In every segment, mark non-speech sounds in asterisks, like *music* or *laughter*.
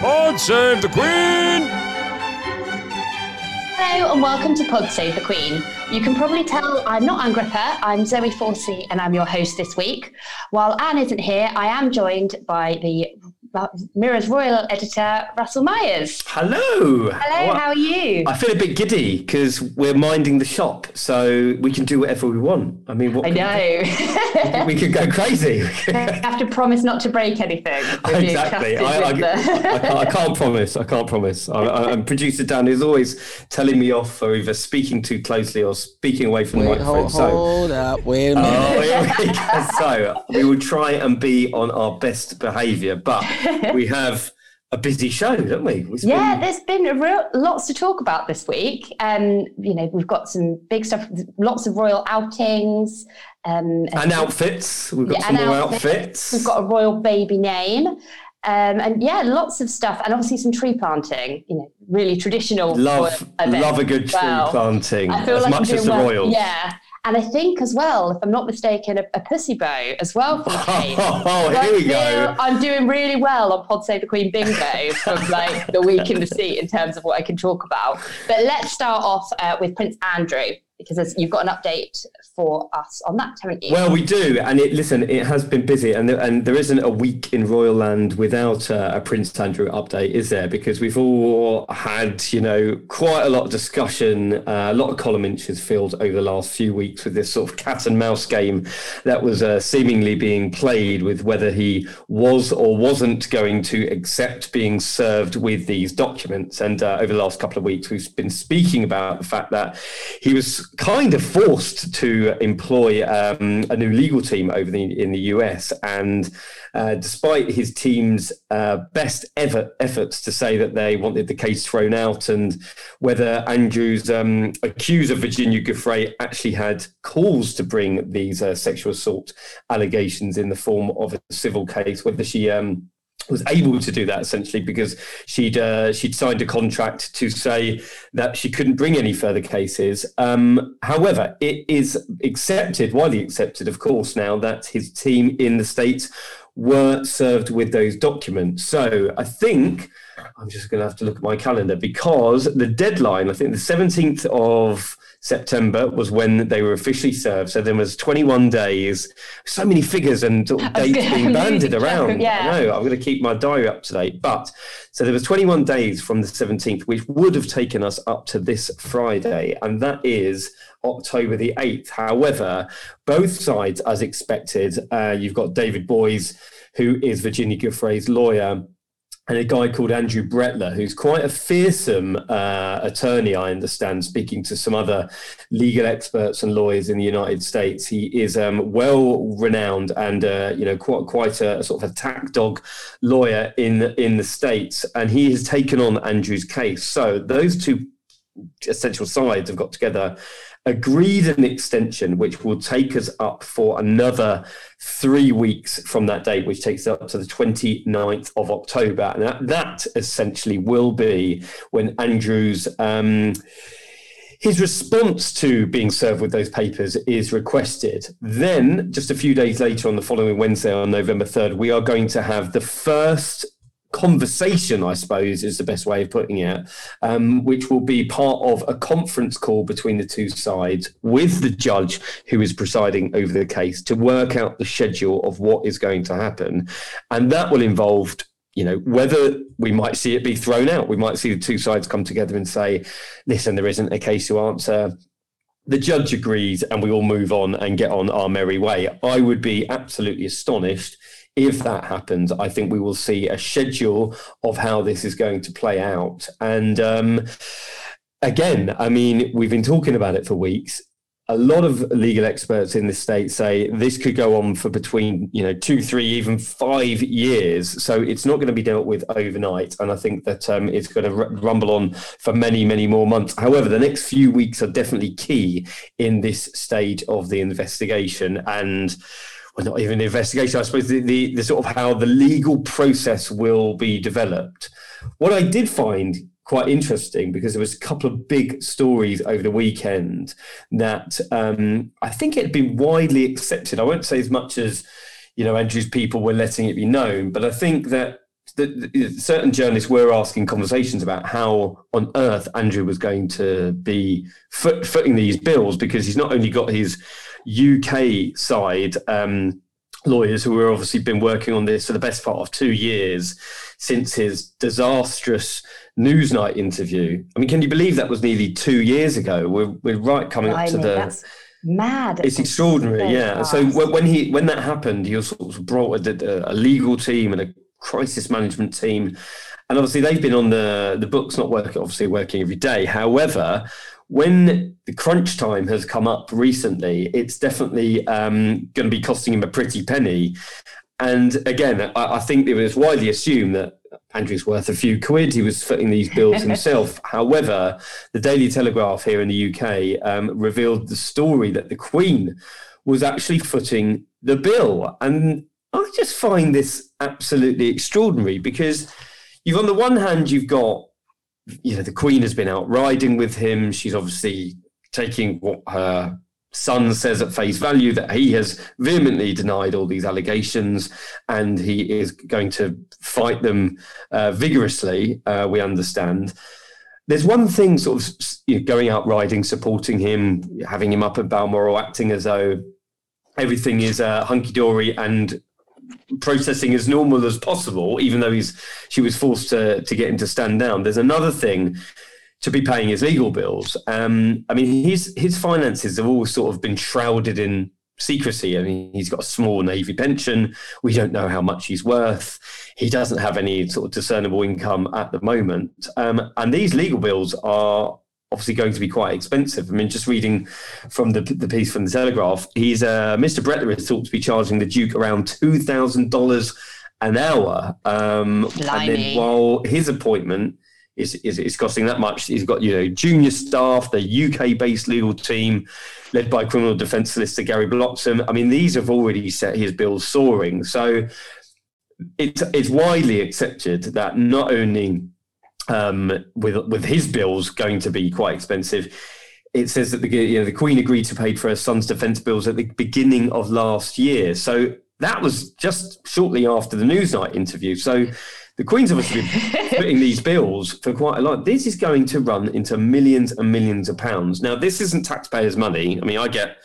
Pod Save the Queen! Hello and welcome to Pod Save the Queen. You can probably tell I'm not Anne I'm Zoe Forsey and I'm your host this week. While Anne isn't here, I am joined by the Mirror's royal editor, Russell Myers. Hello. Hello, well, how are you? I feel a bit giddy because we're minding the shop, so we can do whatever we want. I mean, I know. we, *laughs* we could go crazy. *laughs* We have to promise not to break anything. Exactly. I, I, the... I, can't, I, can't, *laughs* promise. I can't promise. I, am producer Dan is always telling me off for either speaking too closely or speaking away from wait, the microphone. Hold, so, hold up. Wait a oh, minute. Oh, so we will try and be on our best behaviour, but *laughs* we have a busy show, don't we? It's yeah, been... there's been a real, lots to talk about this week. Um, you know, we've got some big stuff, lots of royal outings. Um, and, outfits. We've got yeah, some more outfits. outfits. We've got a royal baby name. Um, and yeah, lots of stuff, and obviously some tree planting. You know, really traditional. Love, love a good tree well. planting as like much as the well. royals. Yeah, and I think as well, if I'm not mistaken, a, a pussy bow as well from Kate. *laughs* oh, here we go. I'm doing really well on Pod Save the Queen bingo from like the week in the seat in terms of what I can talk about. But let's start off uh, with Prince Andrew because you've got an update for us on that, haven't you? Well, we do, and it, listen, it has been busy, and there, and there isn't a week in Royal Land without uh, a Prince Andrew update, is there? Because we've all had, you know, quite a lot of discussion, uh, a lot of column inches filled over the last few weeks with this sort of cat and mouse game that was uh, seemingly being played with whether he was or wasn't going to accept being served with these documents. And uh, over the last couple of weeks, we've been speaking about the fact that he was kind of forced to employ um, a new legal team over the, in the US. And uh, despite his team's uh, best ever efforts to say that they wanted the case thrown out and whether Andrew's um, accuser Virginia Giuffre actually had cause to bring these uh, sexual assault allegations in the form of a civil case, whether she um, was able to do that essentially because she'd uh, she'd signed a contract to say that she couldn't bring any further cases. Um, however, it is accepted, widely accepted, of course, now that his team in the states were served with those documents. So I think I'm just going to have to look at my calendar because the deadline, I think the 17th of September was when they were officially served. So there was 21 days, so many figures and *laughs* dates being *laughs* banded around. *laughs* Yeah. I know, I'm going to keep my diary up to date. But so there was 21 days from the 17th, which would have taken us up to this Friday. And that is October the 8th. However, both sides, as expected, uh, you've got David Boies, who is Virginia Giuffre's lawyer and a guy called Andrew Brettler, who's quite a fearsome uh, attorney, I understand, speaking to some other legal experts and lawyers in the United States. He is um, well renowned and uh, you know quite quite a, a, sort of attack dog lawyer in in the states, and he has taken on Andrew's case. So those two essential sides have got together agreed an extension which will take us up for another three weeks from that date, which takes us up to the 29th of October. And that, that essentially will be when Andrew's. Um, his response to being served with those papers is requested. Then, just a few days later, on the following Wednesday, on November 3rd, we are going to have the first conversation, I suppose, is the best way of putting it, um, which will be part of a conference call between the two sides with the judge who is presiding over the case to work out the schedule of what is going to happen. And that will involve you know, whether we might see it be thrown out, we might see the two sides come together and say, listen, there isn't a case to answer. The judge agrees and we all move on and get on our merry way. I would be absolutely astonished if that happens. I think we will see a schedule of how this is going to play out. And um, again, I mean, we've been talking about it for weeks a lot of legal experts in the state say this could go on for between you know two three even five years so it's not going to be dealt with overnight and i think that um, it's going to rumble on for many many more months however the next few weeks are definitely key in this stage of the investigation and well, not even the investigation i suppose the, the, the sort of how the legal process will be developed what i did find quite interesting because there was a couple of big stories over the weekend that um, I think it had been widely accepted. I won't say as much as you know Andrew's people were letting it be known, but I think that certain journalists were asking conversations about how on earth Andrew was going to be foot, footing these bills because he's not only got his UK side um, lawyers who have obviously been working on this for the best part of two years since his disastrous Newsnight interview. I mean, can you believe that was nearly two years ago? We're, we're right coming up to the. Mad. It's extraordinary, yeah. So when he when that happened, he sort of brought a, a legal team and a crisis management team, and obviously they've been on the the books, not working obviously working every day. However, when the crunch time has come up recently, it's definitely um, going to be costing him a pretty penny. And again, I, I, think it was widely assumed that Andrew's worth a few quid. He was footing these bills *laughs* himself. However, the Daily Telegraph here in the UK um, revealed the story that the Queen was actually footing the bill. And I just find this absolutely extraordinary because you've, on the one hand, you've got, you know, the Queen has been out riding with him. She's obviously taking what her Son says at face value that he has vehemently denied all these allegations and he is going to fight them uh, vigorously, uh, we understand. There's one thing sort of you know, going out riding, supporting him, having him up at Balmoral, acting as though everything is uh, hunky dory and processing as normal as possible, even though he's she was forced to to get him to stand down. There's another thing to be paying his legal bills. Um, I mean, his his finances have always sort of been shrouded in secrecy. I mean, he's got a small navy pension. We don't know how much he's worth. He doesn't have any sort of discernible income at the moment. Um, and these legal bills are obviously going to be quite expensive. I mean, just reading from the, the piece from the Telegraph, he's uh, Mr. Brettler is thought to be charging the Duke around two thousand dollars an hour. Um, and then while his appointment is, is, is costing that much. He's got you know junior staff, the UK based legal team led by criminal defence solicitor Gary Bloxsome. I mean, these have already set his bills soaring. So it's it's widely accepted that not only um, with with his bills going to be quite expensive. It says that the you know the Queen agreed to pay for her son's defence bills at the beginning of last year. So that was just shortly after the Newsnight interview. So the Queen's obviously been *laughs* putting these bills for quite a lot. This is going to run into millions and millions of pounds. Now, this isn't taxpayers' money. I mean, I get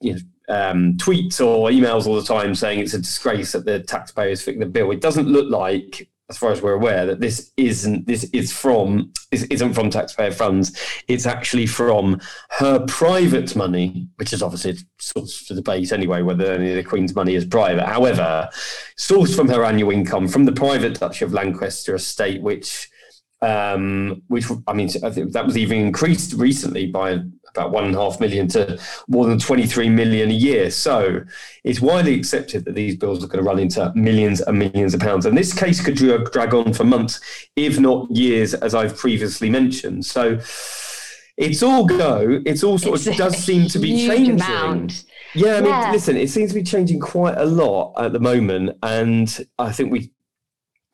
you know, um, tweets or emails all the time saying it's a disgrace that the taxpayers footing the bill. It doesn't look like as far as we're aware, that this isn't this is from this isn't from taxpayer funds. It's actually from her private money, which is obviously sourced for debate anyway whether any of the Queen's money is private. However, sourced from her annual income from the private Duchy of Lancaster estate, which um, which I mean, I think that was even increased recently by about one and a half million to more than 23 million a year. So it's widely accepted that these bills are going to run into millions and millions of pounds. And this case could drag on for months, if not years, as I've previously mentioned. So it's all go. It's all sort it's of does seem to be changing. Amount. Yeah, I mean, yeah. listen, it seems to be changing quite a lot at the moment. And I think we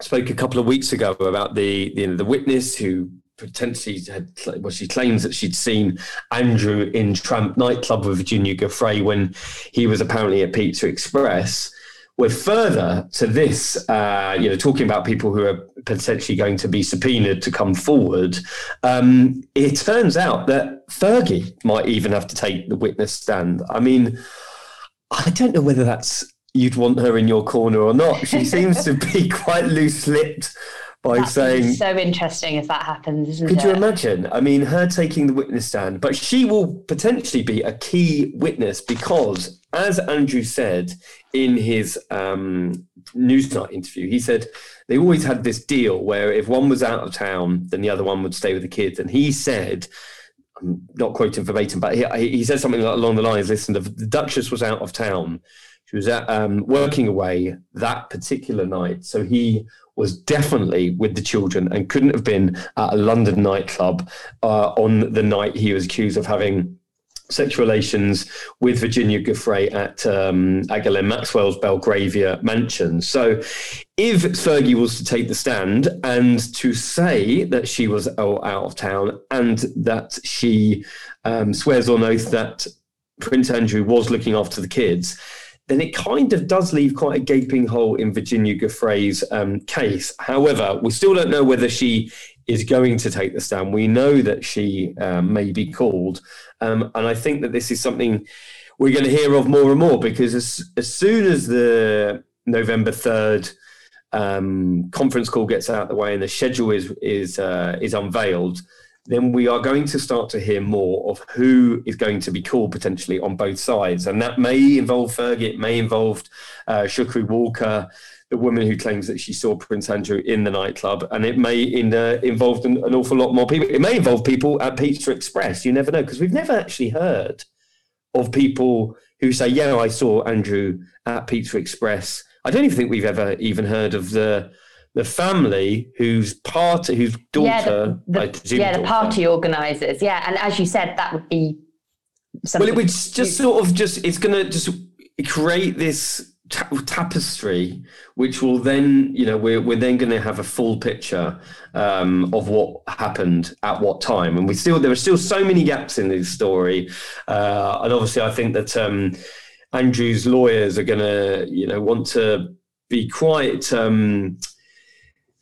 spoke a couple of weeks ago about the you know, the witness who potentially had well she claims that she'd seen Andrew in Tramp nightclub with Virginia Giuffre when he was apparently at Pizza Express. We're further to this, uh, you know, talking about people who are potentially going to be subpoenaed to come forward. Um, it turns out that Fergie might even have to take the witness stand. I mean, I don't know whether that's you'd want her in your corner or not. She seems to be *laughs* quite loose-lipped by That'd saying so interesting if that happens, isn't could it? you imagine? I mean, her taking the witness stand, but she will potentially be a key witness because, as Andrew said in his um, Newsnight interview, he said they always had this deal where if one was out of town, then the other one would stay with the kids. And he said, I'm not quoting verbatim, but he, he said something along the lines listen, the Duchess was out of town. She was at, um, working away that particular night. So he was definitely with the children and couldn't have been at a London nightclub uh, on the night he was accused of having sexual relations with Virginia Giuffre at um, Maxwell's Belgravia mansion. So, if Fergie was to take the stand and to say that she was out of town and that she um, swears on oath that Prince Andrew was looking after the kids, then it kind of does leave quite a gaping hole in Virginia Giuffre's um, case. However, we still don't know whether she is going to take the stand. We know that she um, may be called. Um, and I think that this is something we're going to hear of more and more because as, as soon as the November 3rd um, conference call gets out of the way and the schedule is, is, uh, is unveiled, then we are going to start to hear more of who is going to be called potentially on both sides. And that may involve Fergie, it may involve uh, Shukri Walker, the woman who claims that she saw Prince Andrew in the nightclub, and it may in, uh, involve an, an, awful lot more people. It may involve people at Pizza Express. You never know because we've never actually heard of people who say, "Yeah, I saw Andrew at Pizza Express." I don't even think we've ever even heard of the the family whose party, whose daughter, yeah, the, the yeah, the daughter. party organisers, yeah, and as you said, that would be. Well, it would just sort of just it's going to just create this tapestry, which will then, you know, we're, we're then going to have a full picture um, of what happened at what time. And we still, there are still so many gaps in this story. Uh, and obviously, I think that um, Andrew's lawyers are going to, you know, want to be quite. Um,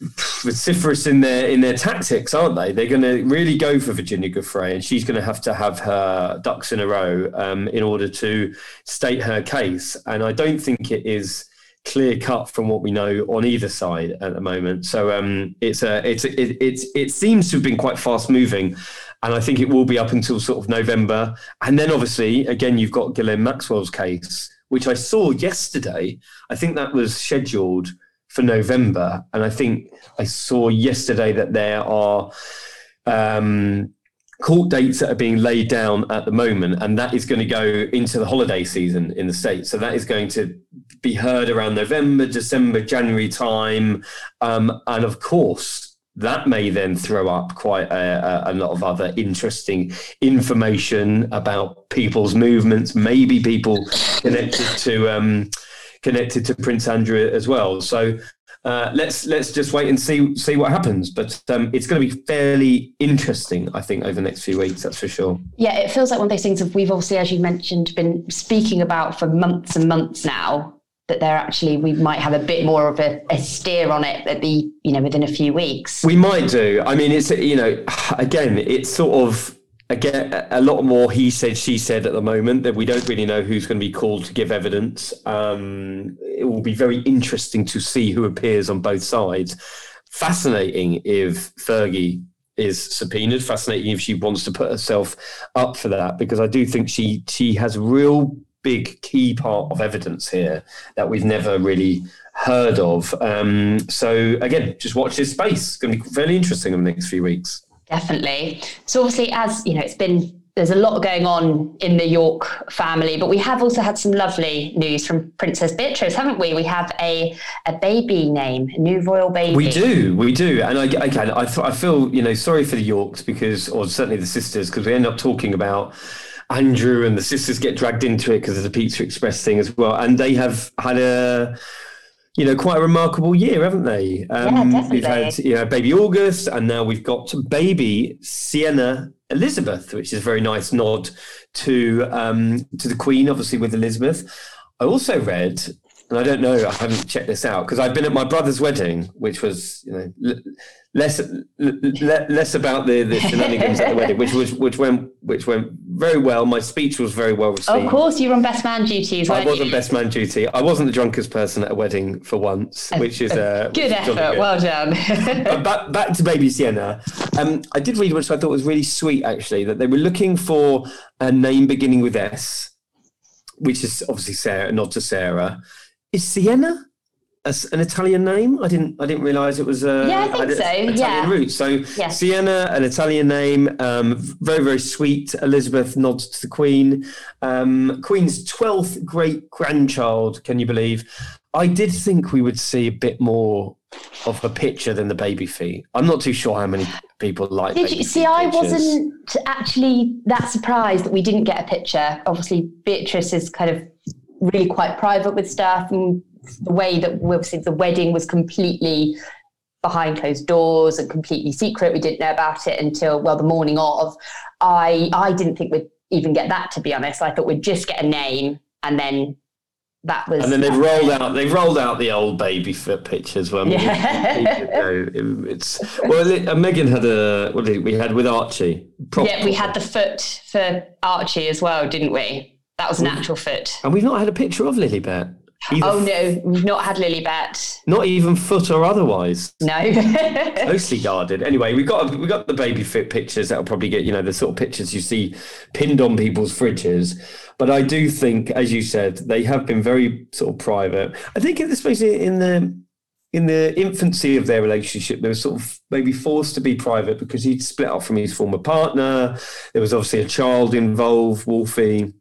vociferous in their in their tactics, aren't they? They're going to really go for Virginia Giuffre, and she's going to have to have her ducks in a row um, in order to state her case. And I don't think it is clear cut from what we know on either side at the moment. So um, it's a it's it, it's it seems to have been quite fast moving. And I think it will be up until sort of November. And then obviously, again, you've got Ghislaine Maxwell's case, which I saw yesterday. I think that was scheduled for November. And I think I saw yesterday that there are um, court dates that are being laid down at the moment, and that is going to go into the holiday season in the States. So that is going to be heard around November, December, January time. Um, and of course, that may then throw up quite a, a, lot of other interesting information about people's movements, maybe people connected to. Um, connected to Prince Andrew as well. So uh, let's let's just wait and see see what happens. But um, it's going to be fairly interesting, I think, over the next few weeks. That's for sure. Yeah, it feels like one of those things that we've obviously, as you mentioned, been speaking about for months and months now. That they're actually, we might have a bit more of a, a steer on it at the, you know, within a few weeks. We might do. I mean, it's you know, again, it's sort of again a lot more he said she said at the moment that we don't really know who's going to be called to give evidence. Um, it will be very interesting to see who appears on both sides. Fascinating if fergie is subpoenaed. Fascinating if she wants to put herself up for that because i do think she she has a real big key part of evidence here that we've never really heard of. Um, so again just watch this space. It's going to be fairly interesting in the next few weeks Definitely. So obviously, as you know, it's been there's a lot going on in the York family, but we have also had some lovely news from Princess Beatrice, haven't we? We have a a baby name, a new royal baby. We do, we do, and I again, I, I feel you know sorry for the Yorks because, or certainly the sisters, because we end up talking about. Andrew and the sisters get dragged into it because of the Pizza Express thing as well, and they have had a you know, quite a remarkable year, haven't they? Um, yeah, definitely. We've had you know, baby August, and now we've got baby Sienna Elizabeth, which is a very nice nod to um, to the Queen, obviously with Elizabeth. I also read and I don't know, I haven't checked this out because I've been at my brother's wedding, which was you know l- less l- less about the, the shenanigans at the wedding, which was which went which went very well. My speech was very well received. Of course, you were on best man duties. I wasn't you? best man duty. I wasn't the drunkest person at a wedding for once, which is uh, good effort. Good. Well done. *laughs* but back, back to Baby Sienna. Um, I did read which I thought was really sweet, actually, that they were looking for a name beginning with S, which is obviously Sarah, not to Sarah is Sienna a, an Italian name? I didn't. I didn't realize it was. Uh, yeah, I think so. Italian yeah. roots. So yes. Sienna, an Italian name, um, very very sweet. Elizabeth nods to the Queen. Um, Queen's twelfth great grandchild. Can you believe? I did think we would see a bit more of her picture than the baby feet. I'm not too sure how many people like. Did you see? I wasn't actually that surprised that we didn't get a picture. Obviously, Beatrice is kind of really quite private with staff and the way that we obviously the wedding was completely behind closed doors and completely secret. We didn't know about it until well the morning of. I I didn't think we'd even get that to be honest. I thought we'd just get a name and then that was and then they've rolled out they've rolled out the old baby foot pictures when yeah. *laughs* it's well uh, Meghan had a what did we had with Archie yeah we had the foot for Archie as well didn't we that was an actual foot. And we've not had a picture of Lilibet. Either. Oh no, we've not had Lilibet. Not even foot or otherwise. No. *laughs* Closely guarded. Anyway, we got we got the baby fit pictures that'll probably get you know the sort of pictures you see pinned on people's fridges. But I do think, as you said, they have been very sort of private. I think especially in the in the infancy of their relationship, they were sort of maybe forced to be private because he'd split up from his former partner. There was obviously a child involved, Wolfie.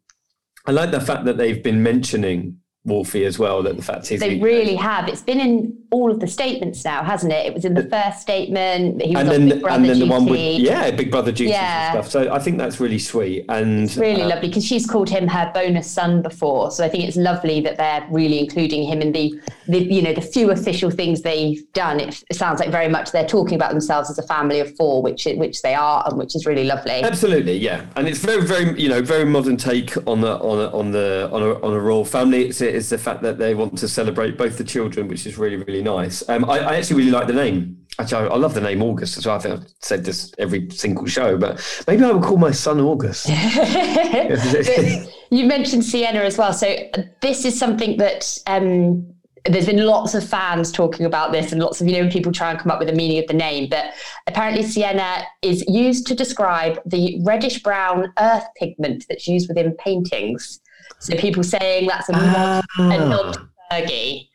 I like the fact that they've been mentioning Wolfie as well. That the fact is they really have. It's been in all of the statements now, hasn't it? It was in the first statement. He was and then, Big Brother and then duty. the one with yeah, Big Brother duties yeah. and stuff. So I think that's really sweet and it's really uh, lovely because she's called him her bonus son before. So I think it's lovely that they're really including him in the, the you know the few official things they've done. It, it sounds like very much they're talking about themselves as a family of four, which which they are, and which is really lovely. Absolutely, yeah, and it's very very you know very modern take on the on a, on the on a, on a royal family. It's is the fact that they want to celebrate both the children, which is really, really nice. Um, I, I, actually really like the name. Actually, I, I, love the name August well. I think I've said this every single show, but maybe I would call my son August. *laughs* you mentioned Sienna as well. So this is something that um, there's been lots of fans talking about this and lots of you know people try and come up with a meaning of the name but apparently sienna is used to describe the reddish brown earth pigment that's used within paintings so people saying that's a nod, a nod to Fergie.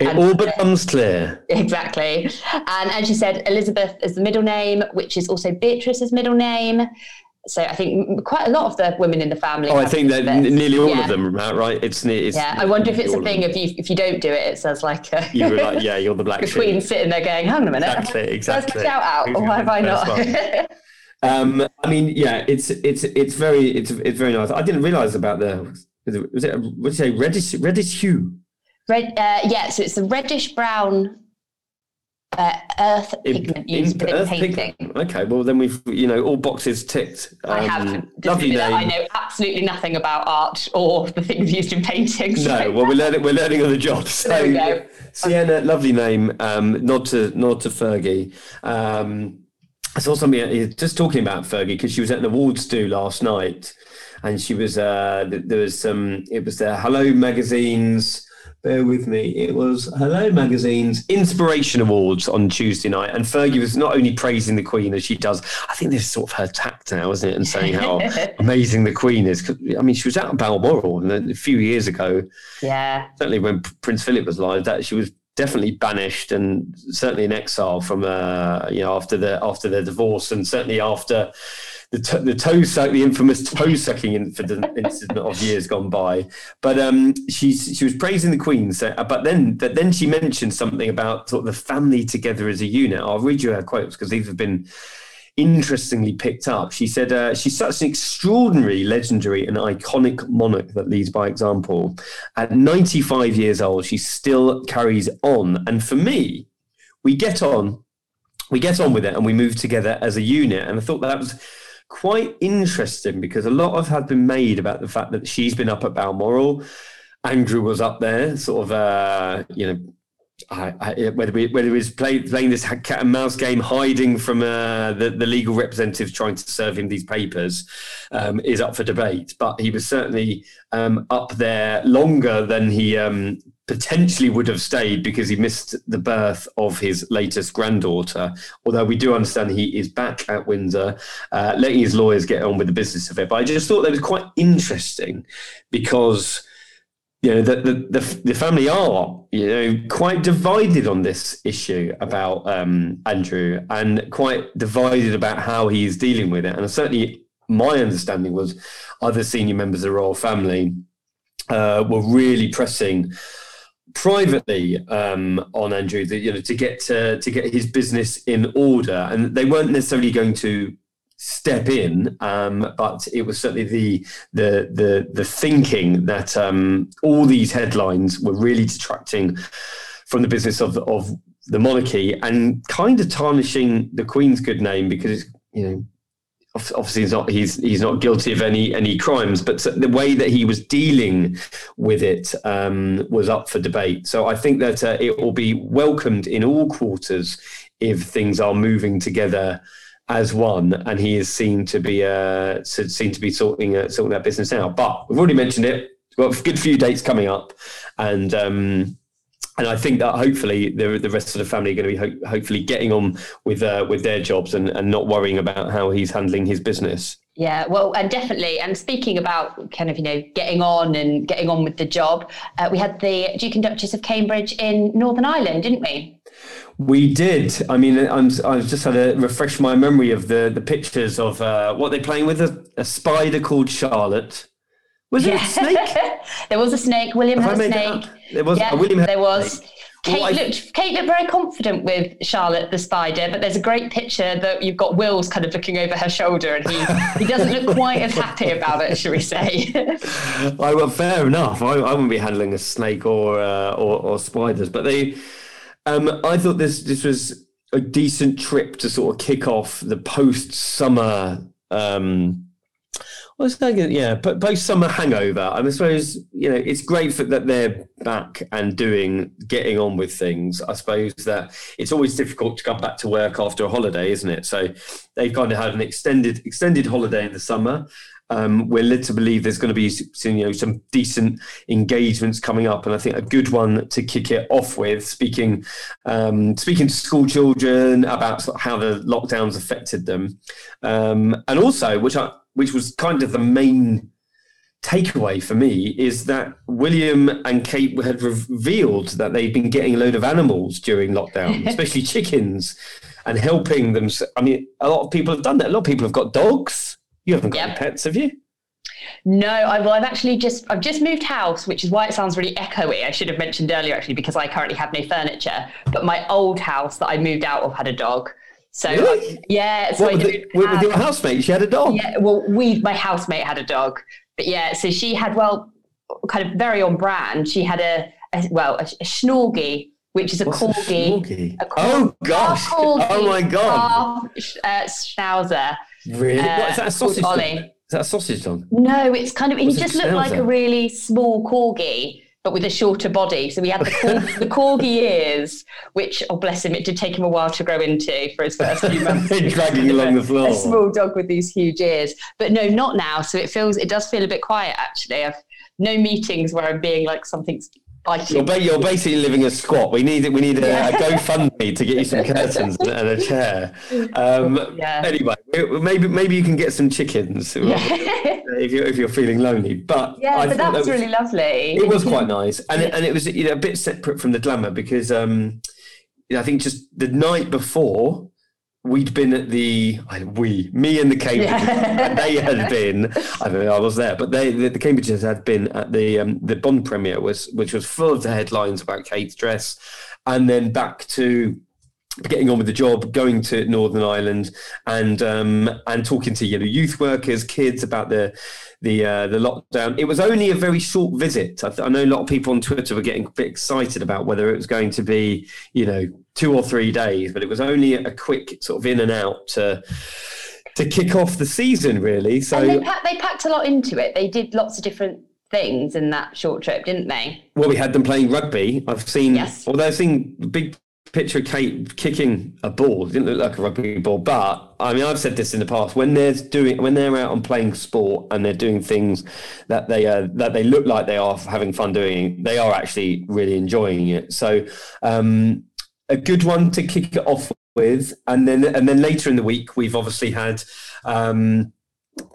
It and, all becomes clear. Exactly. And as you said, Elizabeth is the middle name, which is also Beatrice's middle name. So I think quite a lot of the women in the family. Oh, I think that nearly all yeah. of them, right? It's, it's yeah. I wonder if it's a thing if you if you don't do it, it says like a, you were like yeah, you're the *laughs* black. the sheep. queen sitting there going, hang on a minute, exactly, exactly. Shout out, or why have I not? *laughs* um, I mean, yeah, it's it's it's very it's it's very nice. I didn't realize about the was it, what do you say, reddish, reddish hue? Red, uh, yeah, so it's a reddish brown uh, earth pigment used in, earth painting. Pigment. Okay, well then we've you know all boxes ticked. Um, I have lovely name. I know absolutely nothing about art or *laughs* the things used in paintings. No, well we're learning we're learning on the job. So *laughs* there we go. Sienna, lovely name. Um, nod to nod to Fergie. Um, I saw something uh, just talking about Fergie because she was at an awards do last night and she was uh, there was some. It was the Hello magazines. Bear with me. It was Hello Magazine's Inspiration Awards on Tuesday night, and Fergie was not only praising the Queen as she does. I think this is sort of her tact now, isn't it? And saying how *laughs* amazing the Queen is. I mean, she was out at Balmoral a few years ago. Yeah. Certainly when Prince Philip was alive, that she was definitely banished and certainly in exile from uh, you know after the after their divorce and certainly after the, t- the toe suck, the infamous toe sucking incident, incident of years gone by. But um, she's she was praising the Queen. So, uh, but then but then she mentioned something about sort of the family together as a unit. I'll read you her quotes because these have been interestingly picked up. She said, uh, She's such an extraordinary, legendary, and iconic monarch that leads by example. At 95 years old, she still carries on. And for me, we get on, we get on with it and we move together as a unit. And I thought that was quite interesting because a lot of had been made about the fact that she's been up at Balmoral. Andrew was up there, sort of, uh, you know, I, I, whether we, whether he was play, playing this cat and mouse game, hiding from uh, the, the legal representatives trying to serve him these papers, um, is up for debate. But he was certainly um, up there longer than he um, potentially would have stayed because he missed the birth of his latest granddaughter. Although we do understand he is back at Windsor, uh, letting his lawyers get on with the business of it. But I just thought that was quite interesting because you know, the, the, the, the, family are, you know, quite divided on this issue about um, Andrew and quite divided about how he is dealing with it. And certainly my understanding was other senior members of the royal family uh, were really pressing privately um, on Andrew, you know, to get to, to get his business in order, and they weren't necessarily going to step in, um, but it was certainly the the the, the thinking that um, all these headlines were really detracting from the business of of the monarchy and kind of tarnishing the Queen's good name because it's you know obviously he's not he's he's not guilty of any any crimes, but the way that he was dealing with it um, was up for debate. So I think that uh, it will be welcomed in all quarters if things are moving together as one, and he is seen to be uh, seen to be sorting uh, sorting that business out. But we've already mentioned it. We've got a good few dates coming up, and um, and I think that hopefully the the rest of the family are going to be ho- hopefully getting on with uh, with their jobs and, and not worrying about how he's handling his business. Yeah, well, and definitely. And speaking about kind of, you know, getting on and getting on with the job, uh, we had the Duke and Duchess of Cambridge in Northern Ireland, didn't we? We did. I mean, I'm, I've just had to refresh my memory of the, the pictures of uh, what they're playing with a, a spider called Charlotte. Was yeah. it a snake? *laughs* there was a snake. William Have had a snake. There was. Yeah, William there was. Snake. Kate well, looked Kate looked very confident with Charlotte the spider, but there's a great picture that you've got Will's kind of looking over her shoulder, and he he doesn't look *laughs* quite as happy about it, shall we say? *laughs* I, well, fair enough. I, I wouldn't be handling a snake or uh, or, or spiders, but they. Um, I thought this this was a decent trip to sort of kick off the post summer um, was thinking, yeah, but post summer hangover. I suppose you know it's great for, that they're back and doing, getting on with things. I suppose that it's always difficult to come back to work after a holiday, isn't it? So they've kind of had an extended extended holiday in the summer. Um, we're led to believe there's going to be some, you know some decent engagements coming up, and I think a good one to kick it off with speaking um, speaking to school children about how the lockdowns affected them, um, and also which I which was kind of the main takeaway for me, is that William and Kate had revealed that they'd been getting a load of animals during lockdown, *laughs* especially chickens, and helping them. I mean, a lot of people have done that. A lot of people have got dogs. You haven't got yep. pets, have you? No, I, well, I've actually just I've just moved house, which is why it sounds really echoey. I should have mentioned earlier actually because I currently have no furniture. But my old house that I moved out of had a dog, so really? yeah, so what, with, the, with, your housemate, she had a dog. Yeah, well, we my housemate had a dog, but yeah, so she had well, kind of very on brand. She had a, a well a, a which is a What's corgi. A, a corgi? oh gosh! Corgi, oh my god! Uh, schnauzer. Really? Uh, what, is that a sausage? Dog? Is that a sausage dog? No, it's kind of. What's he just looked like a really small corgi but with a shorter body. So we had the, cor- *laughs* the corgi ears, which, oh bless him, it did take him a while to grow into for his first few *laughs* months. Dragging along the floor. A small dog with these huge ears. But no, not now. So it feels, it does feel a bit quiet actually. I've no meetings where I'm being like something's you're, ba- you're, basically living a squat. We need we need a, yeah. a GoFundMe to get you some *laughs* curtains and a chair. Um, yeah. Anyway, maybe maybe you can get some chickens *laughs* yeah. if you're if you're feeling lonely. But yeah, I but that was, that was really lovely. It was quite *laughs* nice, and it, and it was you know a bit separate from the glamour because um, I think just the night before we'd been at the we me and the Cambridges yeah. they had *laughs* been I don't I was there but they the, the Cambridges had been at the um, the Bond premiere was which was full of the headlines about Kate's dress and then back to getting on with the job, going to Northern Ireland, and um, and talking to you know youth workers, kids about the the uh, the lockdown. It was only a very short visit. I, th- I, know a lot of people on Twitter were getting a bit excited about whether it was going to be you know two or three days, but it was only a quick sort of in and out to to kick off the season really. So they, pack, they packed a lot into it. They did lots of different things in that short trip, didn't they? Well, we had them playing rugby. I've seen, yes. although I've seen big picture of Kate kicking a ball. It didn't look like a rugby ball, but I mean, I've said this in the past. When they're doing, when they're out and playing sport and they're doing things that they uh, that they look like they are having fun doing, they are actually really enjoying it. So, um, a good one to kick it off with, and then and then later in the week, we've obviously had. Um,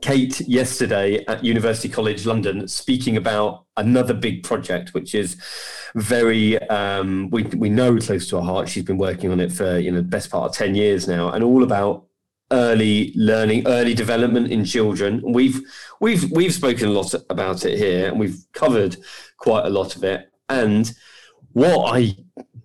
Kate yesterday at University College London speaking about another big project, which is very um, we we know close to her heart. She's been working on it for you know the best part of ten years now, and all about early learning, early development in children. We've we've we've spoken a lot about it here, and we've covered quite a lot of it. And what I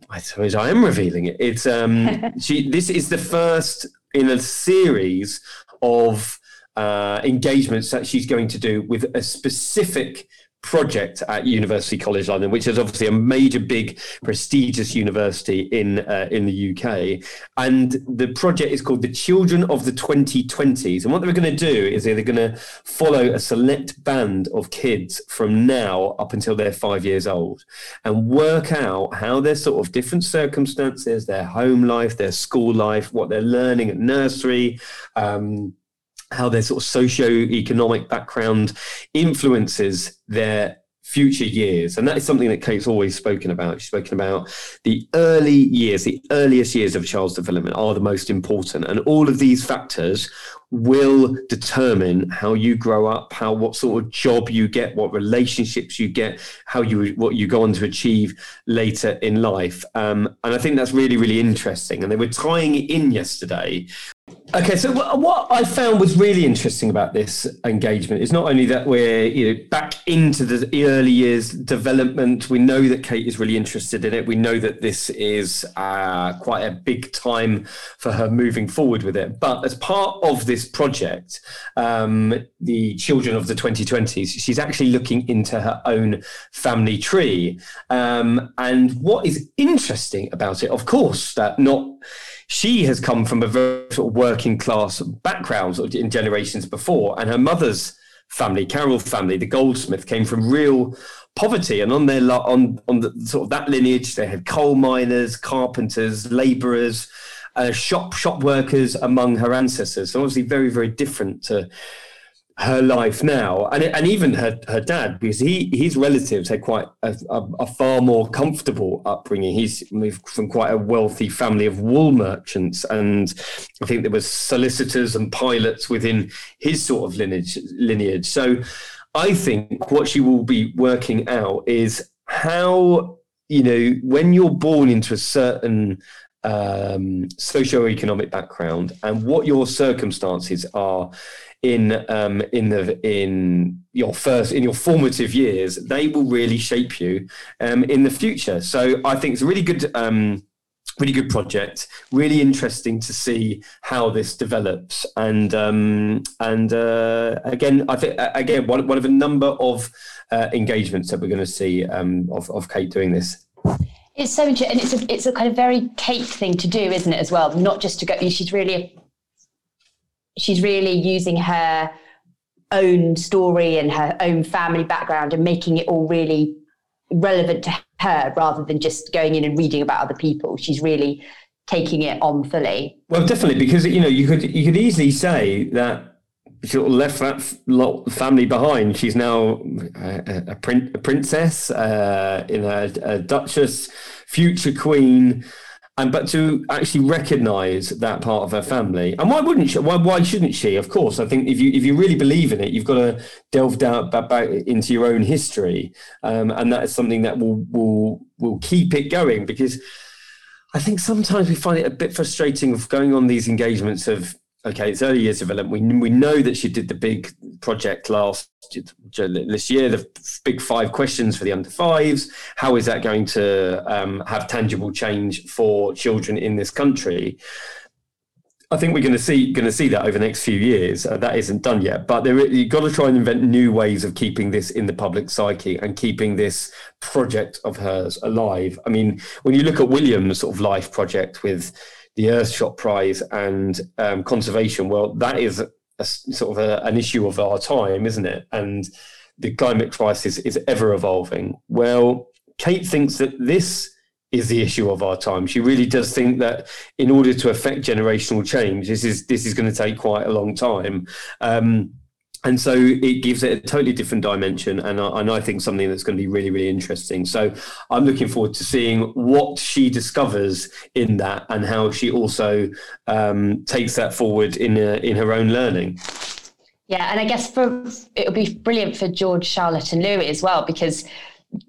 I suppose I am revealing it. It's um *laughs* she. This is the first in a series of uh, engagements that she's going to do with a specific project at University College London, which is obviously a major, big, prestigious university in uh, in the UK. And the project is called the Children of the 2020s. And what they're going to do is they're going to follow a select band of kids from now up until they're five years old, and work out how their sort of different circumstances, their home life, their school life, what they're learning at nursery. Um, how their sort of socio-economic background influences their future years. And that is something that Kate's always spoken about. She's spoken about the early years, the earliest years of a child's development are the most important. And all of these factors will determine how you grow up, how what sort of job you get, what relationships you get, how you what you go on to achieve later in life. Um, and I think that's really, really interesting. And they were tying it in yesterday Okay, so what I found was really interesting about this engagement is not only that we're you know back into the early years development. We know that Kate is really interested in it. We know that this is uh, quite a big time for her moving forward with it. But as part of this project, um, the Children of the 2020s, she's actually looking into her own family tree. Um, and what is interesting about it, of course, that not she has come from a very sort of working class background sort of in generations before, and her mother's family, Carroll family, the Goldsmith, came from real poverty, and on their on on the sort of that lineage, they had coal miners, carpenters, labourers, uh, shop shop workers among her ancestors. So obviously, very very different to her life now, and and even her her dad, because he his relatives had quite a, a, a, far more comfortable upbringing. He's from quite a wealthy family of wool merchants, and I think there was solicitors and pilots within his sort of lineage lineage. So, I think what she will be working out is how you know when you're born into a certain um, socio-economic background and what your circumstances are in um, in the in your first in your formative years, they will really shape you um, in the future. So I think it's a really good. Um, really good project really interesting to see how this develops and um, and uh, again i think again one, one of a number of uh, engagements that we're going to see um, of, of kate doing this it's so interesting and it's a, it's a kind of very kate thing to do isn't it as well not just to go she's really she's really using her own story and her own family background and making it all really relevant to her rather than just going in and reading about other people. She's really taking it on fully. Well, definitely, because you know you could you could easily say that she left that family behind. She's now a, a, a princess, uh, in a, a duchess, future queen and but to actually recognise that part of her family. And why wouldn't she? Why why shouldn't she? Of course, I think if you if you really believe in it, you've got to delve down back, back into your own history, um, and that is something that will will will keep it going because. I think sometimes we find it a bit frustrating of going on these engagements of okay, it's early years development. We we know that she did the big project last this year, the big five questions for the under fives. How is that going to um, have tangible change for children in this country? I think we're going to see going to see that over the next few years. Uh, that isn't done yet, but there, you've got to try and invent new ways of keeping this in the public psyche and keeping this project of hers alive. I mean, when you look at William's sort of life project with the Earthshot Prize and um, conservation, well, that is a, sort of a, an issue of our time, isn't it? And the climate crisis is ever evolving. Well, Kate thinks that this is the issue of our time. She really does think that in order to affect generational change, this is this is going to take quite a long time. Um, and so it gives it a totally different dimension and I, and I think something that's going to be really really interesting so i'm looking forward to seeing what she discovers in that and how she also um, takes that forward in a, in her own learning yeah and i guess for it'll be brilliant for george charlotte and louis as well because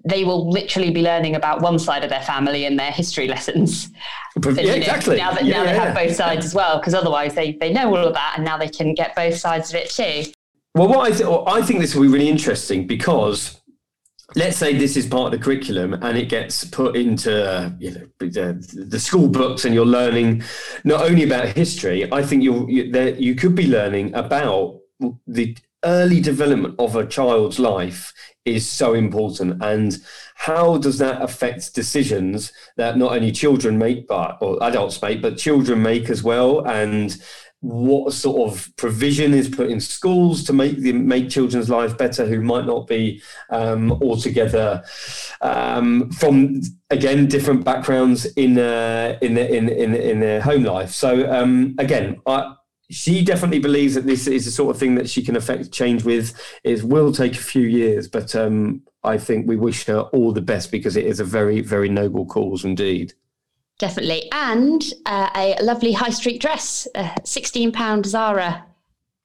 they will literally be learning about one side of their family in their history lessons. yeah, know, exactly. Now that yeah, now yeah, they have both sides as well, because otherwise they, they know all of that and now they can get both sides of it too. Well, what I, th- I think this will be really interesting because let's say this is part of the curriculum and it gets put into you know the, the school books and you're learning not only about history i think you're you, you could be learning about the early development of a child's life is so important and how does that affect decisions that not only children make but or adults make but children make as well. And what sort of provision is put in schools to make the, make children's lives better who might not be um, altogether um, from again different backgrounds in uh, in, in in in their home life. So um, again, I, she definitely believes that this is the sort of thing that she can affect change with. It will take a few years, but um, I think we wish her all the best because it is a very very noble cause indeed. Definitely. And uh, a lovely high street dress, a £16 Zara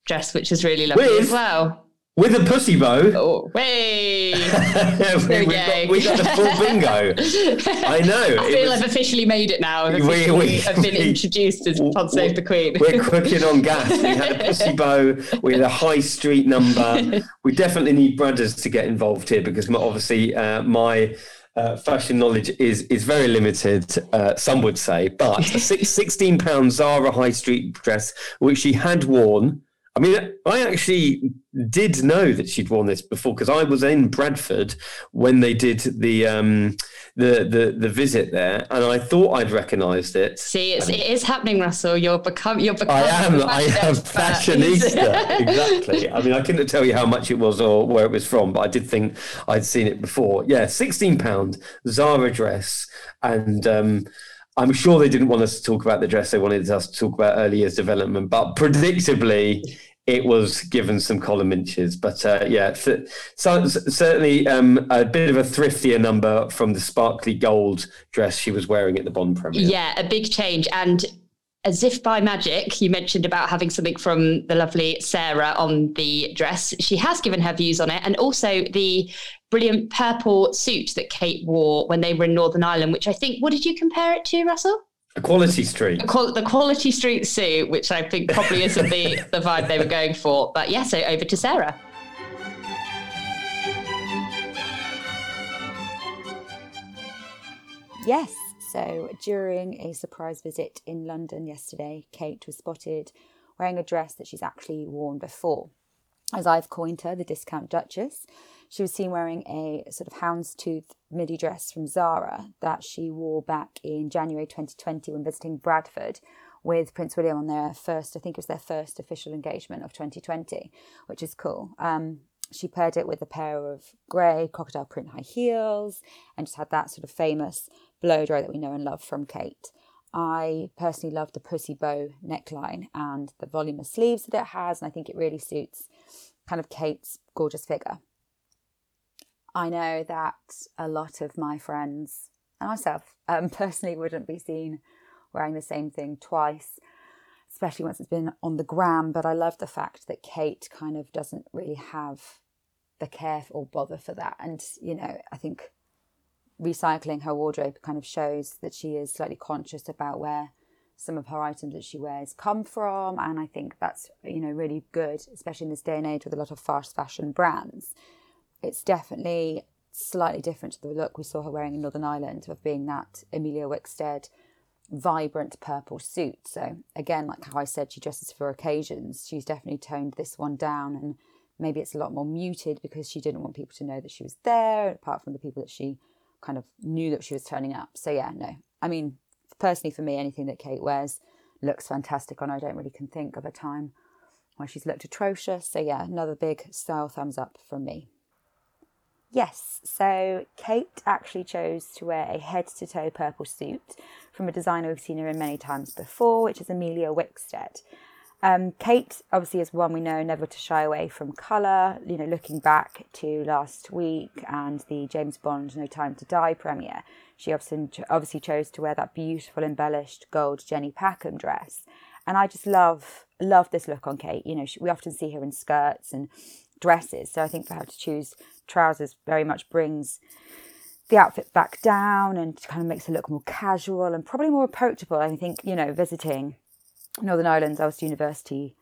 dress, which is really lovely with, as well. With a pussy bow. Oh, way. *laughs* we, we, got, we got the full bingo. *laughs* I know. I feel was, I've officially made it now. I've, we, we, I've been introduced as Pod Save the Queen. We're cooking on gas. We had a pussy *laughs* bow. We had a high street number. We definitely need brothers to get involved here because obviously uh, my uh, fashion knowledge is is very limited, uh, some would say. But a *laughs* six, 16 pound Zara high street dress, which she had worn. I mean, I actually did know that she'd worn this before because I was in Bradford when they did the um, the, the the visit there, and I thought I'd recognised it. See, it's, it is happening, Russell. You're become you're becoming. I am. I am fashionista. *laughs* exactly. I mean, I couldn't tell you how much it was or where it was from, but I did think I'd seen it before. Yeah, sixteen pound Zara dress, and. Um, I'm sure they didn't want us to talk about the dress. They wanted us to talk about early years development, but predictably, it was given some column inches. But uh, yeah, so, so, certainly um, a bit of a thriftier number from the sparkly gold dress she was wearing at the Bond premiere. Yeah, a big change. And as if by magic, you mentioned about having something from the lovely Sarah on the dress. She has given her views on it, and also the brilliant purple suit that Kate wore when they were in Northern Ireland, which I think, what did you compare it to, Russell? A quality street. The, quality street suit, which I think probably isn't the, *laughs* the vibe they were going for. But yeah, so over to Sarah. Yes. So during a surprise visit in London yesterday, Kate was spotted wearing a dress that she's actually worn before. As I've coined her, the discount Duchess. She was seen wearing a sort of houndstooth midi dress from Zara that she wore back in January 2020 when visiting Bradford with Prince William on their first, I think it was their first official engagement of 2020, which is cool. Um, she paired it with a pair of grey crocodile print high heels and just had that sort of famous blow dry that we know and love from Kate. I personally love the pussy bow neckline and the volume of sleeves that it has, and I think it really suits kind of Kate's gorgeous figure. I know that a lot of my friends and myself um, *laughs* personally wouldn't be seen wearing the same thing twice, especially once it's been on the gram. But I love the fact that Kate kind of doesn't really have the care or bother for that. And, you know, I think recycling her wardrobe kind of shows that she is slightly conscious about where some of her items that she wears come from. And I think that's, you know, really good, especially in this day and age with a lot of fast fashion brands it's definitely slightly different to the look we saw her wearing in Northern Ireland of being that Emilia Wickstead vibrant purple suit. So again, like how I said, she dresses for occasions. She's definitely toned this one down and maybe it's a lot more muted because she didn't want people to know that she was there, apart from the people that she kind of knew that she was turning up. So yeah, no. I mean, personally for me, anything that Kate wears looks fantastic on. I don't really can think of a time where she's looked atrocious. So yeah, another big style thumbs up from me. Yes, so Kate actually chose to wear a head to toe purple suit from a designer we've seen her in many times before, which is Emilia Wickstead. Um, Kate obviously is one we know never to shy away from colour. You know, looking back to last week and the James Bond No Time to Die premiere, she obviously, obviously chose to wear that beautiful embellished gold Jenny Packham dress. And I just love love this look on Kate. You know, she, we often see her in skirts and dresses, so I think for her to choose trousers very much brings the outfit back down and kind of makes it look more casual and probably more approachable. I think you know, visiting Northern Ireland's Ulster University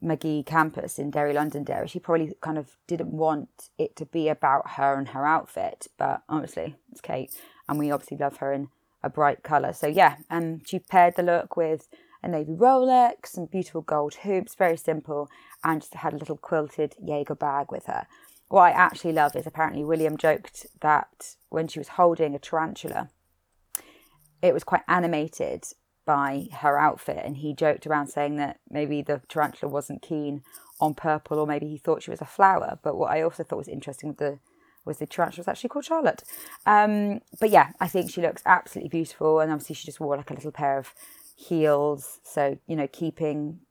Magee campus in Derry, Londonderry, she probably kind of didn't want it to be about her and her outfit, but honestly, it's Kate, and we obviously love her in a bright colour. So yeah, and um, she paired the look with a navy Rolex and beautiful gold hoops, very simple, and just had a little quilted Jaeger bag with her. What I actually love is apparently William joked that when she was holding a tarantula, it was quite animated by her outfit, and he joked around saying that maybe the tarantula wasn't keen on purple, or maybe he thought she was a flower. But what I also thought was interesting with the was the tarantula was actually called Charlotte. Um, but yeah, I think she looks absolutely beautiful, and obviously she just wore like a little pair of heels, so you know, keeping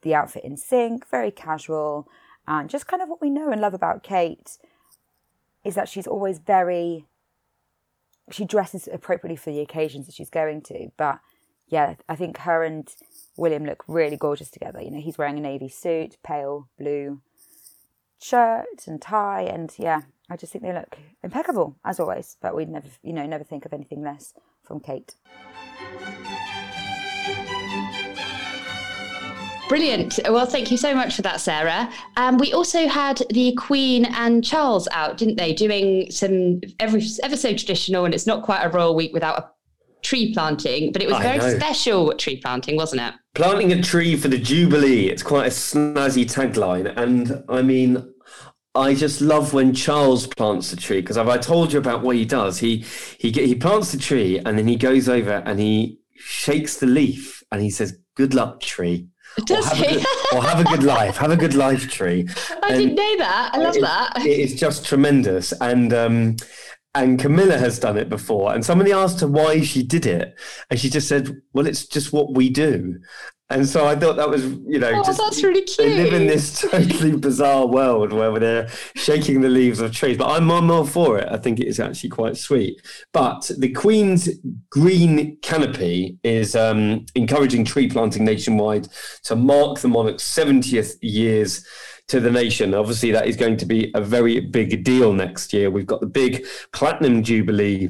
the outfit in sync, very casual, and just kind of what we know and love about Kate is that she's always very she dresses appropriately for the occasions that she's going to, but yeah, I think her and William look really gorgeous together. You know, he's wearing a navy suit, pale blue shirt and tie, and yeah, I just think they look impeccable as always. But we'd never, you know, never think of anything less from Kate. Brilliant. Well, thank you so much for that, Sarah. Um, we also had the Queen and Charles out, didn't they? Doing some every ever so traditional, and it's not quite a royal week without a tree planting, but it was I very know. special tree planting, wasn't it? Planting a tree for the Jubilee. It's quite a snazzy tagline. And I mean, I just love when Charles plants the tree because I told you about what he does? He he he plants the tree and then he goes over and he shakes the leaf and he says, "Good luck, tree." Does or he? Good, or have a good life. Have a good life, tree. *laughs* I and didn't know that. I love it, that. It is just tremendous. And um, and Camilla has done it before. And somebody asked her why she did it. And she just said, well, it's just what we do. And so I thought that was, you know, oh, just, that's really cute. They live in this totally bizarre world where they're shaking the leaves of trees. But I'm, I'm all for it. I think it is actually quite sweet. But the Queen's Green Canopy is um, encouraging tree planting nationwide to mark the monarch's 70th years to the nation. Obviously, that is going to be a very big deal next year. We've got the big Platinum Jubilee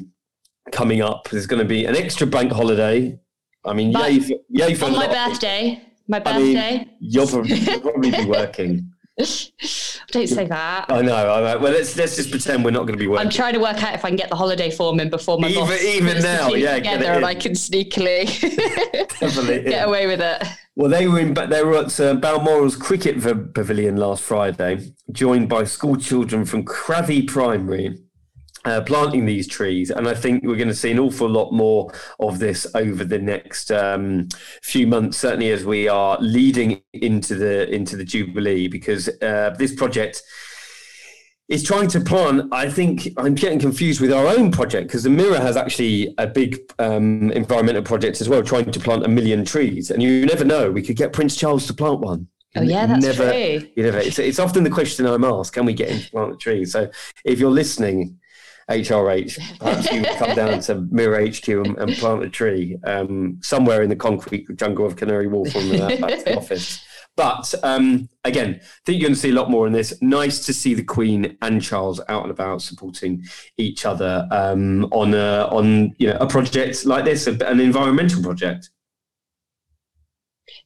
coming up. There's going to be an extra bank holiday. I mean, but yay for, yay for on my birthday. My birthday. I mean, you'll, probably, you'll probably be working. *laughs* Don't say that. I know. I well, let's let's just pretend we're not going to be working. I'm trying to work out if I can get the holiday form in before my even, boss even now. Yeah, together, and I can sneakily *laughs* *laughs* get away with it. Well, they were in, they were at uh, Balmoral's Cricket Pavilion last Friday, joined by school children from Crathie Primary, uh, planting these trees. And I think we're going to see an awful lot more of this over the next um, few months, certainly as we are leading into the into the Jubilee, because uh, this project is trying to plant. I think I'm getting confused with our own project because the Mirror has actually a big um, environmental project as well, trying to plant a million trees. And you never know, we could get Prince Charles to plant one. Oh yeah, that's never, true. You never, it's, it's often the question I'm asked: Can we get him to plant a tree? So if you're listening, HRH, perhaps you come down to Mirror HQ and, and plant a tree um, somewhere in the concrete jungle of Canary Wharf from *laughs* the office. But um, again, I think you're going to see a lot more in this. Nice to see the Queen and Charles out and about supporting each other um, on a, on you know a project like this, an environmental project.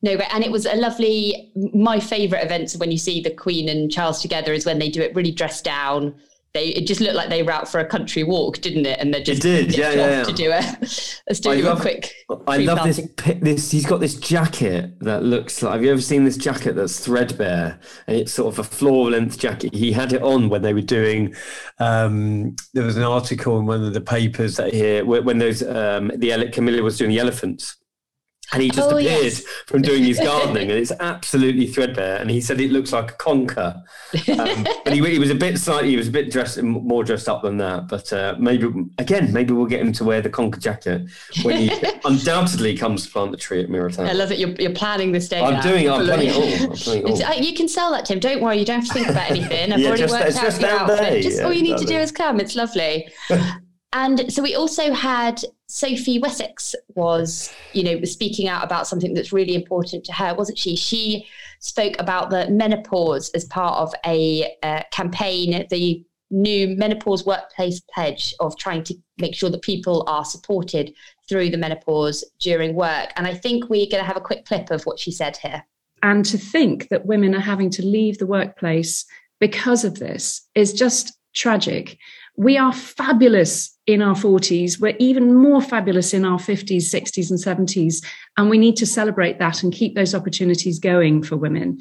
No, and it was a lovely. My favourite events when you see the Queen and Charles together is when they do it really dressed down they it just looked like they were out for a country walk, didn't it? And they're just it did, yeah, yeah, yeah, to do it. *laughs* Let's do I love, quick. I love this. This he's got this jacket that looks like. Have you ever seen this jacket that's threadbare? And it's sort of a floor length jacket. He had it on when they were doing. Um, there was an article in one of the papers that here when those um, the Camilla was doing the elephants and he just oh, appeared yes. from doing his gardening, and it's absolutely threadbare. And he said it looks like a conker, um, but he, he, was a bit slightly, he was a bit dressed, more dressed up than that. But uh, maybe again, maybe we'll get him to wear the conker jacket when he *laughs* undoubtedly comes to plant the tree at Mirror Town. I love it. You're, you're planning this day. I'm now. doing. I'm planning it all. I'm *laughs* planning it all. You can sell that, Tim. Don't worry. You don't have to think about *laughs* anything. I've yeah, already just, worked out the outfit. Just yeah, all you need to do is come. It's lovely. And so we also had Sophie Wessex was, you know, speaking out about something that's really important to her, wasn't she? She spoke about the menopause as part of a uh, campaign, the new menopause workplace pledge of trying to make sure that people are supported through the menopause during work. And I think we're going to have a quick clip of what she said here. And to think that women are having to leave the workplace because of this is just tragic. We are fabulous in our 40s. We're even more fabulous in our 50s, 60s, and 70s. And we need to celebrate that and keep those opportunities going for women.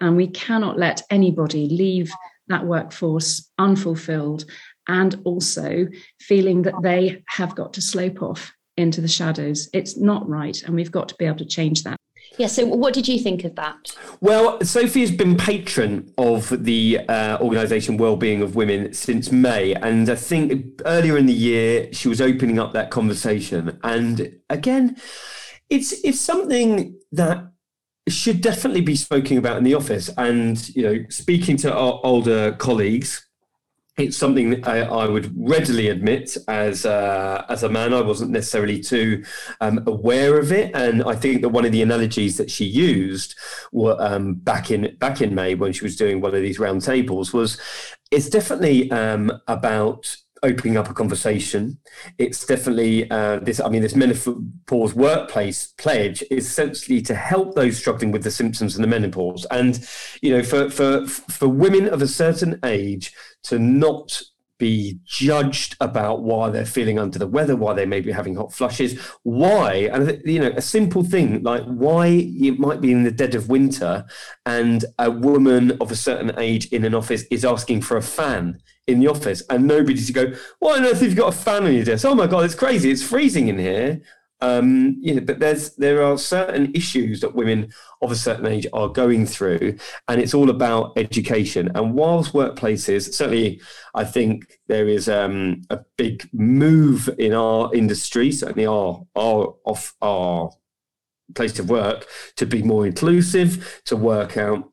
And we cannot let anybody leave that workforce unfulfilled and also feeling that they have got to slope off into the shadows. It's not right. And we've got to be able to change that. Yeah, so what did you think of that? Well, Sophie has been patron of the uh, organisation Wellbeing of Women since May. And I think earlier in the year, she was opening up that conversation. And again, it's, it's something that should definitely be spoken about in the office. And, you know, speaking to our older colleagues, it's something that I, I, would readily admit as uh, as a man I wasn't necessarily too um, aware of it, and I think that one of the analogies that she used were, um, back in back in May when she was doing one of these roundtables was it's definitely um, about opening up a conversation. It's definitely uh, this. I mean, this menopause workplace pledge is essentially to help those struggling with the symptoms and the menopause, and you know, for for for women of a certain age to not be judged about why they're feeling under the weather, why they may be having hot flushes, why, and you know, a simple thing like why it might be in the dead of winter and a woman of a certain age in an office is asking for a fan in the office and nobody to go, why on earth have you got a fan on your desk? Oh my God, it's crazy. It's freezing in here. Um, you know, but there's there are certain issues that women of a certain age are going through, and it's all about education. And whilst workplaces, certainly, I think there is um, a big move in our industry, certainly our our off our place of work, to be more inclusive, to work out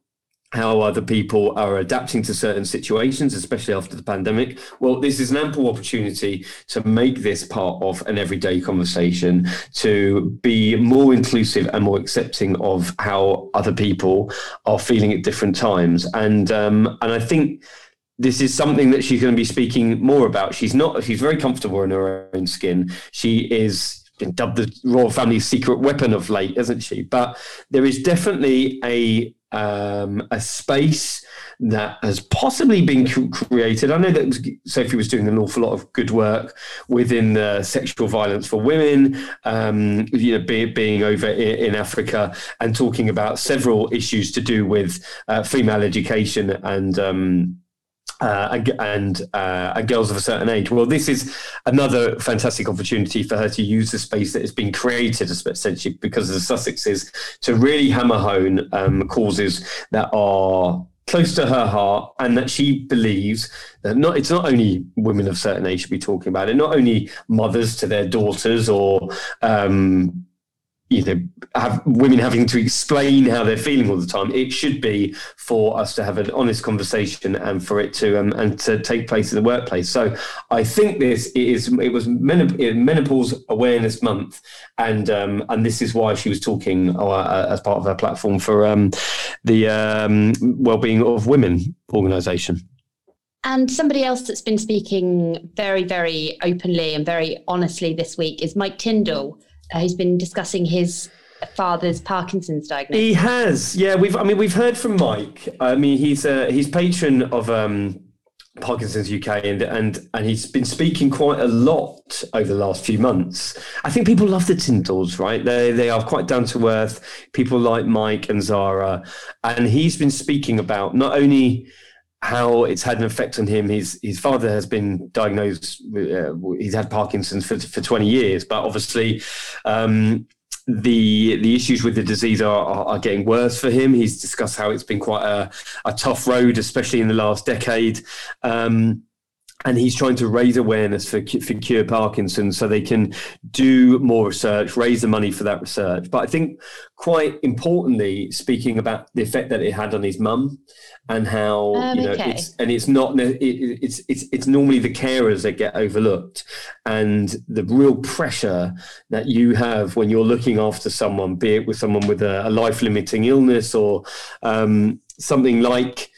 how other people are adapting to certain situations, especially after the pandemic. Well, this is an ample opportunity to make this part of an everyday conversation, to be more inclusive and more accepting of how other people are feeling at different times. And um, and I think this is something that she's going to be speaking more about. She's not. She's very comfortable in her own skin. She is been dubbed the royal family's secret weapon of late, isn't she? But there is definitely a um, a space that has possibly been created. I know that Sophie was doing an awful lot of good work within the sexual violence for women, um, you know, be, being over in, in, Africa and talking about several issues to do with uh, female education and. Um, uh, and uh, girls of a certain age. Well, this is another fantastic opportunity for her to use the space that has been created, essentially because of the Sussexes, to really hammer home um, causes that are close to her heart and that she believes that not it's not only women of certain age should be talking about it not only mothers to their daughters or um, you know have women having to explain how they're feeling all the time it should be for us to have an honest conversation and for it to um, and to take place in the workplace. So i think this is it was menopause awareness month and um, and this is why she was talking uh, as part of her platform for um, the um, well-being of women organization. And somebody else that's been speaking very, very openly and very honestly this week is Mike Tindall, uh, he's been discussing his father's Parkinson's diagnosis. He has, yeah. We've, I mean, we've heard from Mike. I mean, he's a, he's patron of um, Parkinson's UK, and and and he's been speaking quite a lot over the last few months. I think people love the Tindalls, right? They they are quite down to earth. People like Mike and Zara, and he's been speaking about not only how it's had an effect on him. His his father has been diagnosed. Uh, he's had Parkinson's for for twenty years, but obviously. Um, the the issues with the disease are, are, are, getting worse for him. He's discussed how it's been quite a, a tough road, especially in the last decade. Um, and he's trying to raise awareness for, for cure Parkinson's so they can do more research, raise the money for that research. But I think quite importantly, speaking about the effect that it had on his mum and how um, you know okay. it's and it's not it, it's it's it's normally the carers that get overlooked and the real pressure that you have when you're looking after someone, be it with someone with a, a life limiting illness or um, something like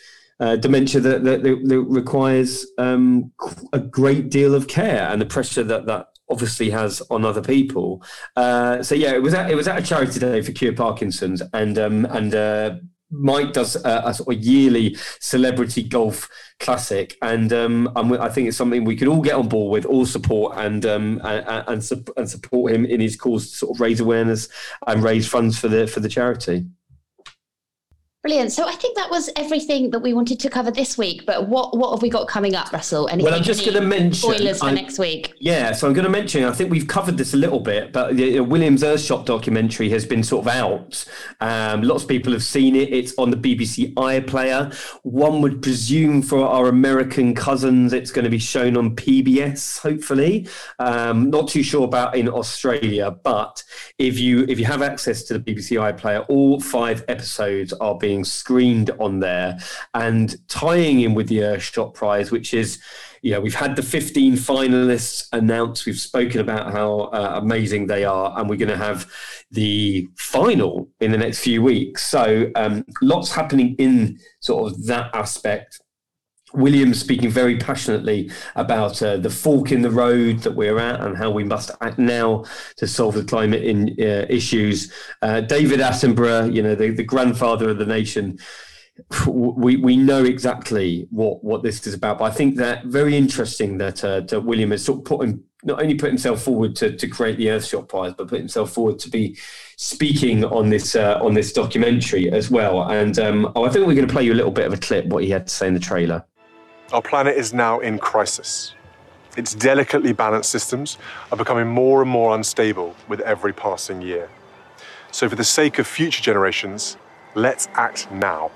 uh, dementia that, that, that requires um, a great deal of care and the pressure that that obviously has on other people. Uh, so yeah, it was at, it was at a charity day for Cure Parkinson's, and um, and uh, Mike does a, a, sort of yearly celebrity golf classic, and um, I think it's something we could all get on board with, all support and um, and, and, and support him in his cause to sort of raise awareness and raise funds for the for the charity. Brilliant. So I think that was everything that we wanted to cover this week. But what what have we got coming up, Russell? Anything, well, I'm just going to mention spoilers for I'm, next week. Yeah, so I'm going to mention. I think we've covered this a little bit, but the Williams Earthshot documentary has been sort of out. Um, lots of people have seen it. It's on the BBC iPlayer. One would presume for our American cousins, it's going to be shown on PBS. Hopefully, um, not too sure about in Australia, but if you if you have access to the BBC iPlayer, all five episodes are being being screened on there and tying in with the Earthshot Prize, which is, you know, we've had the 15 finalists announced. We've spoken about how uh, amazing they are, and we're going to have the final in the next few weeks. So, um, lots happening in sort of that aspect. Williams speaking very passionately about uh, the fork in the road that we're at and how we must act now to solve the climate in, uh, issues. Uh, David Attenborough, you know, the, the grandfather of the nation, we we know exactly what what this is about. But I think that very interesting that uh, that William has sort of put him, not only put himself forward to, to create the Earthshot Prize, but put himself forward to be speaking on this uh, on this documentary as well. And um, oh, I think we're going to play you a little bit of a clip what he had to say in the trailer. Our planet is now in crisis. Its delicately balanced systems are becoming more and more unstable with every passing year. So, for the sake of future generations, let's act now.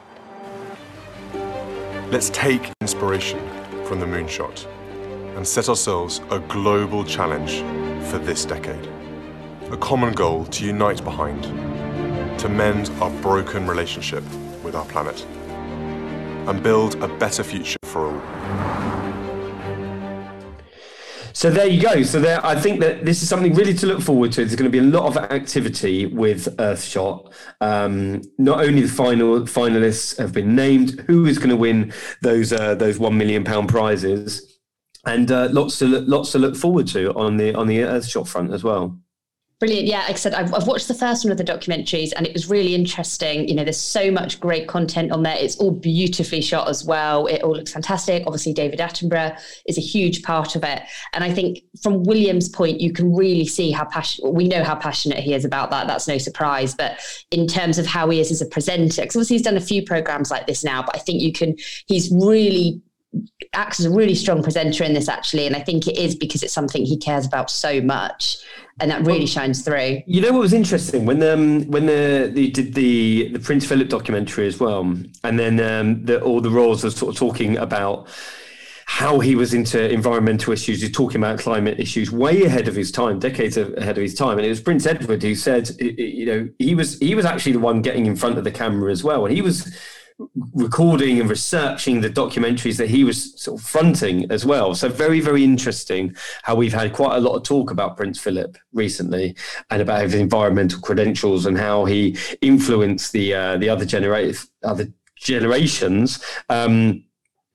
Let's take inspiration from the moonshot and set ourselves a global challenge for this decade. A common goal to unite behind, to mend our broken relationship with our planet and build a better future for all. So there you go. So there, I think that this is something really to look forward to. There's going to be a lot of activity with Earthshot. Um, not only the final finalists have been named, who is going to win those uh, those one million pound prizes, and uh, lots to look, lots to look forward to on the on the Earthshot front as well. Brilliant. Yeah, like I said, I've, I've, watched the first one of the documentaries and it was really interesting. You know, there's so much great content on there. It's all beautifully shot as well. It all looks fantastic. Obviously, David Attenborough is a huge part of it. And I think from William's point, you can really see how passionate, we know how passionate he is about that. That's no surprise. But in terms of how he is as a presenter, because obviously he's done a few programs like this now, but I think you can, he's really acts as a really strong presenter in this actually and i think it is because it's something he cares about so much and that really well, shines through you know what was interesting when um when the they did the the prince philip documentary as well and then um the, all the royals were sort of talking about how he was into environmental issues. He's talking about climate issues way ahead of his time, decades ahead of his time. And it was Prince Edward who said, you know, he was he was actually the one getting in front of the camera as well, and he was recording and researching the documentaries that he was sort of fronting as well. So very, very interesting how we've had quite a lot of talk about Prince Philip recently and about his environmental credentials and how he influenced the uh, the other generate other generations. Um,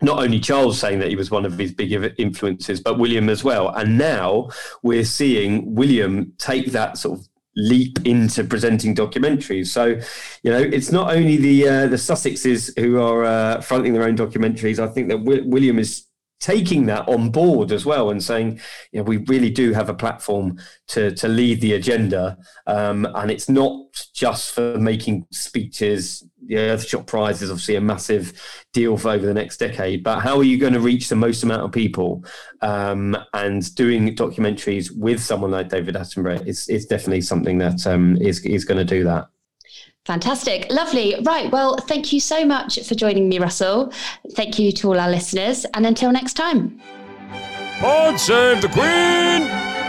not only Charles saying that he was one of his big influences, but William as well. And now we're seeing William take that sort of leap into presenting documentaries. So, you know, it's not only the uh, the Sussexes who are uh, fronting their own documentaries. I think that w- William is taking that on board as well and saying, you know, we really do have a platform to to lead the agenda, um, and it's not just for making speeches. The Earthshot Prize is obviously a massive deal for over the next decade, but how are you going to reach the most amount of people? Um, and doing documentaries with someone like David Attenborough is is definitely something that um, is is going to do that. Fantastic. Lovely. Right. Well, thank you so much for joining me, Russell. Thank you to all our listeners. And until next time. God save the Queen!